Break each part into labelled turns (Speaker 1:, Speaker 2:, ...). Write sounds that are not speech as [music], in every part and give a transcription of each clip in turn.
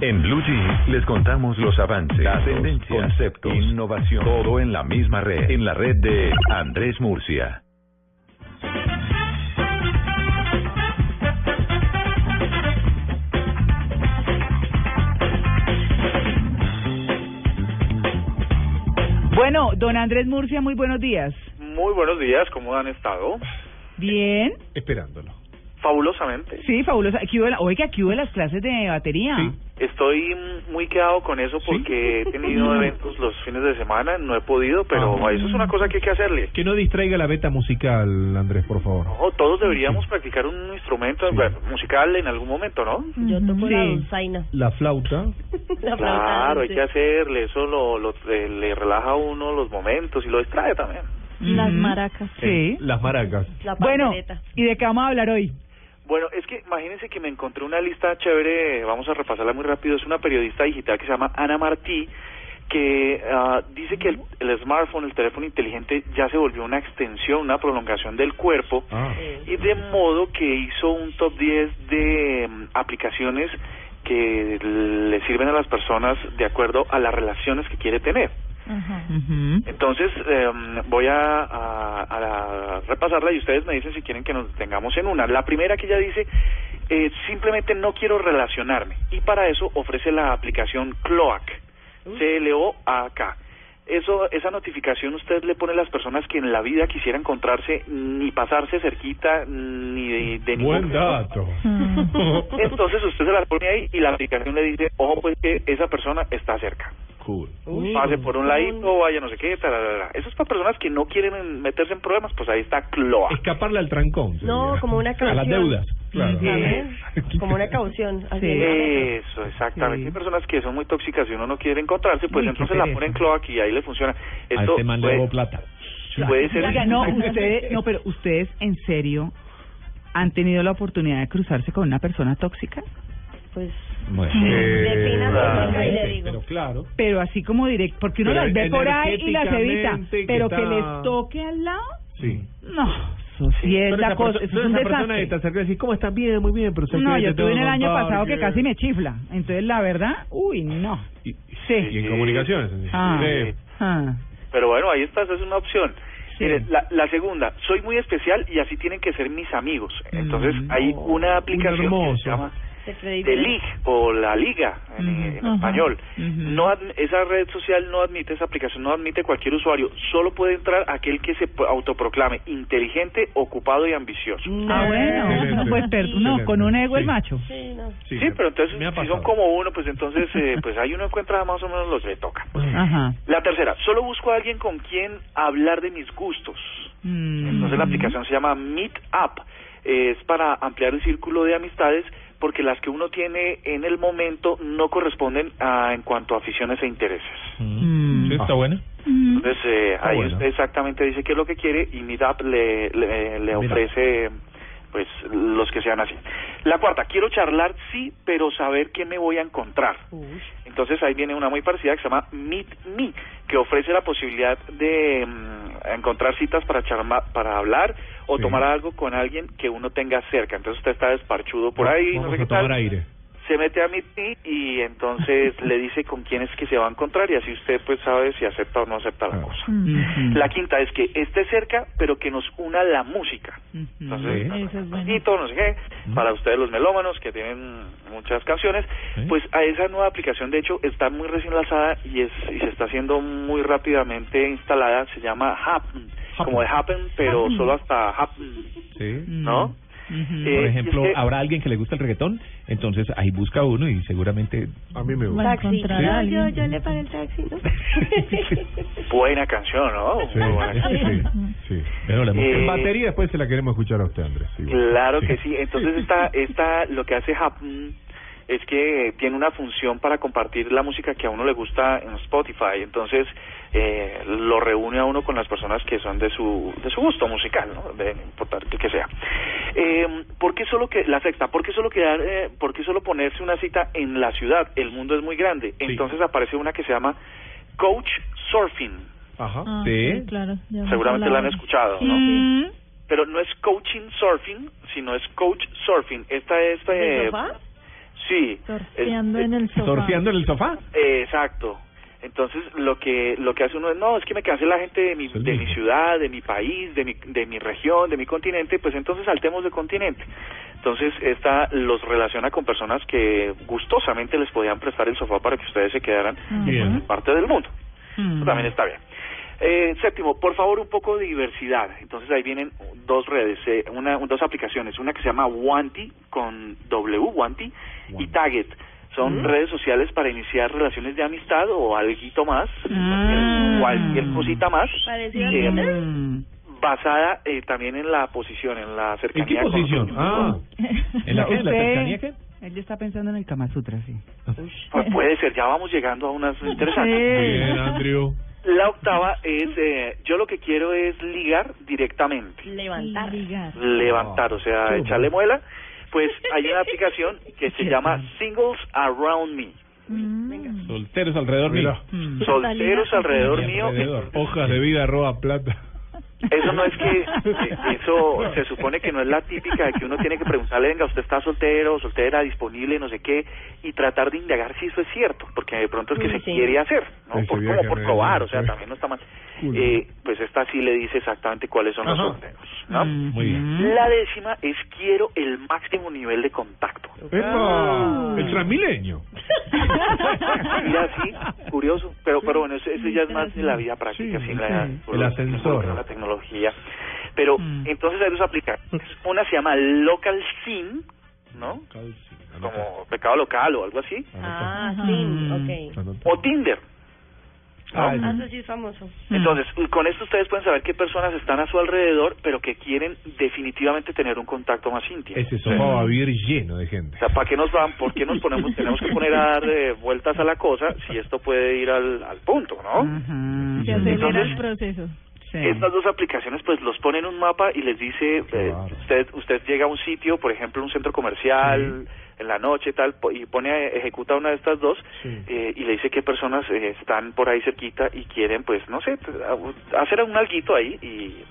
Speaker 1: En Blue Jeans les contamos los avances, las tendencias, conceptos, innovación, todo en la misma red, en la red de Andrés Murcia.
Speaker 2: Bueno, don Andrés Murcia, muy buenos días.
Speaker 3: Muy buenos días, ¿cómo han estado?
Speaker 2: Bien.
Speaker 4: Esperándolo.
Speaker 3: Fabulosamente.
Speaker 2: Sí, fabulosa. Aquí hubo la- Oiga, aquí hubo las clases de batería.
Speaker 3: Estoy muy quedado con eso porque he tenido [laughs] eventos los fines de semana, no he podido, pero
Speaker 4: Ah.
Speaker 3: eso es una cosa que hay que hacerle.
Speaker 4: Que no distraiga la beta musical, Andrés, por favor.
Speaker 3: No, todos deberíamos practicar un instrumento bueno, musical en algún momento, ¿no?
Speaker 5: Yo toco la
Speaker 2: Sí.
Speaker 5: dulzaina.
Speaker 4: La flauta. [laughs]
Speaker 5: La flauta
Speaker 3: Claro, hay que hacerle, eso lo, lo- le relaja a uno los momentos y lo distrae también.
Speaker 5: Las maracas.
Speaker 2: Sí.
Speaker 4: Las maracas.
Speaker 5: La
Speaker 2: Bueno. ¿y de qué vamos a hablar hoy?
Speaker 3: Bueno, es que imagínense que me encontré una lista chévere, vamos a repasarla muy rápido, es una periodista digital que se llama Ana Martí, que ah, dice que el, el smartphone, el teléfono inteligente, ya se volvió una extensión, una prolongación del cuerpo,
Speaker 4: Ah.
Speaker 3: y de modo que hizo un top 10 de mm, aplicaciones que le sirven a las personas de acuerdo a las relaciones que quiere tener. Entonces, em, voy a, a- a repasarla y ustedes me dicen si quieren que nos detengamos en una. La primera que ella dice, eh, simplemente no quiero relacionarme. Y para eso ofrece la aplicación Cloak. C-L-O-A-K. Eso, esa notificación usted le pone a las personas que en la vida quisiera encontrarse ni pasarse cerquita ni de, de ningún
Speaker 4: Buen dato.
Speaker 3: Entonces usted se la pone ahí y la aplicación le dice, ojo pues que esa persona está cerca
Speaker 4: Cool.
Speaker 3: pase por un ladito, vaya no sé qué, tararara. Eso es para personas que no quieren meterse en problemas, pues ahí está Cloa.
Speaker 4: Escaparle al trancón.
Speaker 5: No, como una [laughs]
Speaker 4: A las
Speaker 5: caución.
Speaker 4: deudas. Claro.
Speaker 5: ¿Saben? Como una caución. así
Speaker 2: Sí.
Speaker 5: es.
Speaker 3: Eso, exactamente.
Speaker 2: Sí.
Speaker 3: Hay personas que son muy tóxicas y uno no quiere encontrarse, pues
Speaker 2: Uy,
Speaker 3: entonces la ponen Cloa y ahí le funciona.
Speaker 4: A
Speaker 3: Esto
Speaker 4: este man le
Speaker 3: puede,
Speaker 4: hago plata.
Speaker 3: puede ser...
Speaker 2: Oiga, no, [laughs] ustedes, no, pero ustedes en serio han tenido la oportunidad de cruzarse con una persona tóxica,
Speaker 5: Pues
Speaker 4: Bueno. [laughs]
Speaker 3: Claro.
Speaker 5: ahí le digo.
Speaker 4: Pero claro.
Speaker 2: pero así como directo, porque uno
Speaker 4: Pero
Speaker 2: las ve por ahí y las evita,
Speaker 4: que
Speaker 2: pero que les toque al lado,
Speaker 4: Sí.
Speaker 2: no, eso sí es
Speaker 4: Pero
Speaker 2: la cosa, es un
Speaker 4: esa persona y decís, ¿cómo estás? Bien, muy bien, pero ¿sabes
Speaker 2: No, yo tuve en el año pasado que casi me chifla. Entonces, la verdad, uy, no.
Speaker 4: Y,
Speaker 2: Sí.
Speaker 4: y en comunicaciones.
Speaker 2: Ah.
Speaker 4: Sí.
Speaker 2: Ah.
Speaker 3: Pero bueno, ahí está, esa es una opción.
Speaker 2: Sí.
Speaker 3: Mire, la, la segunda, soy muy especial y así tienen que ser mis amigos. Entonces
Speaker 2: Mm.
Speaker 3: hay una aplicación que se llama The League o la Liga en, español. No ad- esa red social no admite esa aplicación, no admite cualquier usuario. Solo puede entrar aquel que se autoproclame inteligente, ocupado y ambicioso.
Speaker 2: Ah, bueno, pues, no, con un ego el macho.
Speaker 5: Sí, no.
Speaker 4: Sí,
Speaker 3: Sí, pero entonces si son como uno, pues entonces eh, [laughs] pues ahí uno encuentra más o menos los que le toca.
Speaker 2: Ajá.
Speaker 3: La tercera, solo busco a alguien con quien hablar de mis gustos.
Speaker 2: Mm.
Speaker 3: Entonces la aplicación se llama Meet Up. Es para ampliar el círculo de amistades porque las que uno tiene en el momento no corresponden a, en cuanto a aficiones e intereses.
Speaker 2: Mm.
Speaker 4: Sí, está buena.
Speaker 2: Mm.
Speaker 3: Entonces eh,
Speaker 4: Está
Speaker 3: ahí
Speaker 4: bueno.
Speaker 3: usted exactamente dice qué es lo que quiere y Meetup le, le, ofrece pues los que sean así. La cuarta, quiero charlar sí, pero saber qué me voy a encontrar. Entonces ahí viene una muy parecida que se llama Meet Me, que ofrece la posibilidad de mm, encontrar citas para charma- para hablar o
Speaker 4: Sí.
Speaker 3: tomar algo con alguien que uno tenga cerca. Entonces usted está desparchudo por ahí, no qué
Speaker 4: tomar
Speaker 3: tal
Speaker 4: aire.
Speaker 3: Se mete a Meet Me y entonces le dice con quién es que se va a encontrar y así usted pues sabe si acepta o no acepta la cosa. La quinta es que esté cerca, pero que nos una la música. Entonces,
Speaker 2: bueno.
Speaker 3: no sé qué, para ustedes los melómanos que tienen muchas canciones,
Speaker 4: Sí.
Speaker 3: pues a esa nueva aplicación de hecho está muy recién lanzada y es y se está haciendo muy rápidamente instalada, se llama Happen, como de Happen, pero
Speaker 2: Happen.
Speaker 3: solo hasta Happen,
Speaker 4: Sí.
Speaker 3: ¿no?
Speaker 2: Ujú.
Speaker 3: Eh,
Speaker 6: Por ejemplo,
Speaker 3: que-
Speaker 6: habrá alguien que le gusta el reggaetón, entonces ahí busca uno y seguramente...
Speaker 4: A mí me gusta.
Speaker 5: Taxi.
Speaker 7: a
Speaker 5: Yo, yo, yo le pagué el taxi, ¿no? [laughs]
Speaker 3: Buena canción, ¿no?
Speaker 4: Sí,
Speaker 3: Muy buena canción.
Speaker 4: sí, sí.
Speaker 6: Pero la
Speaker 3: Eh,
Speaker 4: En batería después se la queremos escuchar a usted, Andrés. sí, bueno.
Speaker 3: Claro
Speaker 4: Sí.
Speaker 3: que sí. Entonces esta, esta, lo que hace Happen es que tiene una función para compartir la música que a uno le gusta en Spotify. Entonces, eh, lo reúne a uno con las personas que son de su, de su gusto musical, ¿no? De, importar que sea. Eh, ¿Por qué solo que, la sexta, por qué solo quedar, eh, por qué solo ponerse una cita en la ciudad? El mundo es muy grande. Entonces aparece una que se llama Coach Surfing.
Speaker 4: Ajá.
Speaker 8: Ah,
Speaker 3: Sí.
Speaker 8: claro. ya
Speaker 3: Seguramente la han escuchado, ¿no?
Speaker 2: Mm,
Speaker 3: Pero no es coaching surfing, sino es coach surfing. Esta es...
Speaker 5: ¿De
Speaker 3: eh? Sí.
Speaker 8: Surfeando
Speaker 3: Es-
Speaker 8: en el sofá.
Speaker 4: ¿Surfeando en el sofá?
Speaker 3: eh, exacto. Entonces lo que lo que hace uno es no es que me canse la gente de mi de mi ciudad, de mi país, de mi de mi región, de mi continente, pues entonces saltemos de continente. Entonces esta los relaciona con personas que gustosamente les podían prestar el sofá para que ustedes se quedaran
Speaker 4: Bien.
Speaker 3: en parte del mundo. Eso también está bien. Eh, séptimo, por favor, un poco de diversidad. Entonces ahí vienen dos redes, eh, una, dos aplicaciones, una que se llama Wanti con W, Wanti, y Target. Son redes sociales para iniciar relaciones de amistad o algo más,
Speaker 2: Ah.
Speaker 3: cualquier cosita más, eh.
Speaker 2: Mm.
Speaker 3: basada eh, también en la posición, en la
Speaker 4: ¿En
Speaker 3: cercanía.
Speaker 4: qué
Speaker 3: con-
Speaker 4: posición? Ah,
Speaker 6: ¿En la, en cercanía qué?
Speaker 2: Él ya está pensando en el Kama Sutra, sí.
Speaker 3: Pues puede ser, ya vamos llegando a unas [laughs] interesantes.
Speaker 4: bien, Andrew.
Speaker 3: La octava es, eh, yo lo que quiero es ligar directamente.
Speaker 5: Levantar.
Speaker 8: Ligar.
Speaker 3: levantar, o sea, echarle muela, pues hay una [laughs] aplicación que se llama Singles Around Me.
Speaker 8: Mm.
Speaker 6: Solteros alrededor mío.
Speaker 2: Mm.
Speaker 3: Solteros alrededor mío.
Speaker 6: alrededor.
Speaker 4: Hojas de vida roba plata.
Speaker 3: Eso no es que, eso se supone que no es la típica de que uno tiene que preguntarle, venga, usted está soltero, soltera, disponible, no sé qué, y tratar de indagar si eso es cierto, porque de pronto es que se
Speaker 5: sí.
Speaker 3: quiere hacer, ¿no? Por, como por probar, o sea, también no está mal. Eh, pues esta sí le dice exactamente cuáles son los
Speaker 4: Ajá.
Speaker 3: solteros, ¿no?
Speaker 6: Muy bien.
Speaker 3: La décima es quiero el máximo nivel de contacto.
Speaker 4: ¡Epa! El transmilenio.
Speaker 3: Mira, sí, curioso, pero pero bueno, eso, eso ya es más de la vida práctica,
Speaker 4: Sí,
Speaker 3: sin la,
Speaker 4: sí. El ascensor.
Speaker 3: la tecnología. Pero
Speaker 2: Mm.
Speaker 3: entonces hay dos aplicaciones. Una se llama Local Sin, ¿no? Como pecado local o algo así.
Speaker 5: Ah,
Speaker 2: Mm.
Speaker 5: sí, ok.
Speaker 3: O Tinder.
Speaker 4: Ah,
Speaker 5: Ah, eso sí es famoso.
Speaker 3: Entonces, con esto ustedes pueden saber qué personas están a su alrededor, pero que quieren definitivamente tener un contacto más íntimo.
Speaker 4: Ese sofá va a vivir lleno de gente.
Speaker 3: O sea, ¿para qué nos van? ¿Por qué nos ponemos, tenemos que poner a dar eh, vueltas a la cosa si esto puede ir al, al punto, ¿no?
Speaker 2: Ujú.
Speaker 8: Se acelera
Speaker 3: Entonces-
Speaker 8: el proceso.
Speaker 2: Sí.
Speaker 3: Estas dos aplicaciones pues los ponen en un mapa y les dice, eh, usted usted llega a un sitio, por ejemplo un centro comercial, en la noche tal, y pone, a- ejecuta una de estas dos
Speaker 4: Sí.
Speaker 3: eh, y le dice qué personas eh, están por ahí cerquita y quieren pues no sé, a- hacer un alguito ahí y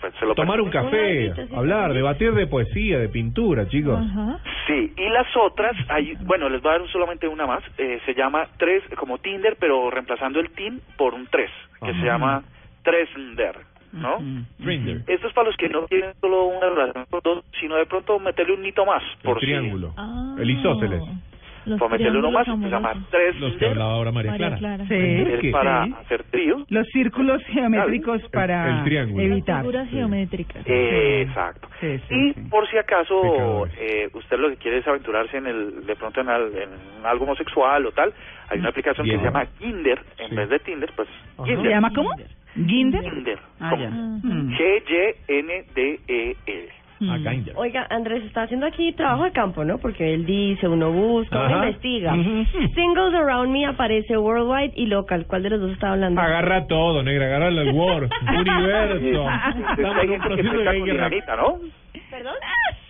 Speaker 3: pues se lo
Speaker 4: Tomar un café, hablar,
Speaker 5: sí.
Speaker 4: debatir de poesía, de pintura, chicos.
Speaker 8: Ajá.
Speaker 3: Sí, y las otras, hay, bueno, les voy a dar solamente una más, eh, se llama tres, como Tinder, pero reemplazando el tin por un tres, que
Speaker 4: Ajá.
Speaker 3: se llama Tresnder, ¿no?
Speaker 2: Ujú.
Speaker 6: Trinder.
Speaker 3: Esto es para los que no quieren solo una relación con dos, sino de pronto meterle un hito más.
Speaker 4: El
Speaker 3: Por si-
Speaker 4: triángulo.
Speaker 8: Ah.
Speaker 4: El isósceles.
Speaker 3: Por meterle uno más, se llama.
Speaker 6: Los que hablaba ahora María
Speaker 8: María
Speaker 6: Clara.
Speaker 8: Clara.
Speaker 2: Sí.
Speaker 3: para
Speaker 2: Sí.
Speaker 3: hacer tríos.
Speaker 2: Los círculos geométricos para
Speaker 4: el triángulo.
Speaker 2: evitar.
Speaker 8: Figuras geométricas.
Speaker 3: Eh, exacto.
Speaker 2: Sí, sí,
Speaker 3: y
Speaker 2: sí.
Speaker 3: por si acaso eh, usted lo que quiere es aventurarse en el de pronto en, al- en algo homosexual o tal, hay una aplicación
Speaker 4: Bien.
Speaker 3: que se llama Kinder en
Speaker 4: Sí.
Speaker 3: vez de Tinder, pues
Speaker 4: Ajá.
Speaker 2: ¿Se llama cómo? ¿Ginder?
Speaker 3: Ginder.
Speaker 2: Ah, ya.
Speaker 8: Ajá.
Speaker 2: Mm.
Speaker 3: G-Y-N-D-E-R.
Speaker 8: Mm.
Speaker 6: A Kinder.
Speaker 5: Oiga, Andrés está haciendo aquí trabajo de campo, ¿no? Porque él dice, uno busca, uno investiga.
Speaker 4: Ujú.
Speaker 5: Singles Around Me aparece worldwide y local. ¿Cuál de los dos está hablando?
Speaker 4: Agarra todo, negra, agarra el Word, [laughs] universo.
Speaker 3: Es que
Speaker 4: Estamos
Speaker 3: hay
Speaker 4: en un
Speaker 3: gente que
Speaker 4: proceso de
Speaker 3: con
Speaker 4: guerra.
Speaker 3: dinamita, ¿no?
Speaker 5: ¿Perdón?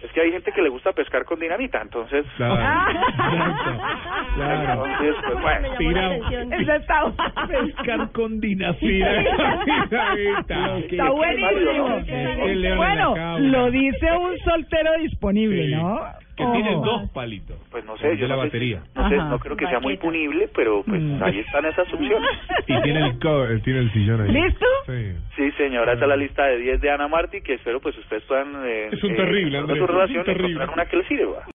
Speaker 3: Es que hay gente que le gusta pescar con dinamita, entonces...
Speaker 4: Claro, [laughs] exacto, claro.
Speaker 3: Entonces, pues bueno.
Speaker 4: Tira- [laughs] Pescar con dinamita. [laughs]
Speaker 2: está buenísimo. Bueno, lo dice un soltero disponible,
Speaker 4: Sí.
Speaker 2: ¿no?
Speaker 4: Que
Speaker 2: Ojo.
Speaker 4: tiene dos palitos.
Speaker 3: Pues no sé,
Speaker 4: De
Speaker 3: yo
Speaker 4: la
Speaker 3: no sé,
Speaker 4: batería.
Speaker 3: no, sé, no creo que sea muy punible, pero pues
Speaker 2: Mm.
Speaker 3: ahí están esas opciones. [laughs]
Speaker 4: Y tiene el, co- eh, tiene el sillón ahí.
Speaker 2: ¿Listo?
Speaker 4: Sí.
Speaker 3: Sí, señora, esa es la lista de 10 de Ana Martí, que espero pues ustedes puedan... Eh,
Speaker 4: Es un
Speaker 3: eh,
Speaker 4: terrible, Andrés,
Speaker 3: su
Speaker 4: es un
Speaker 3: relación
Speaker 4: terrible.
Speaker 3: encontrar una que les sirva.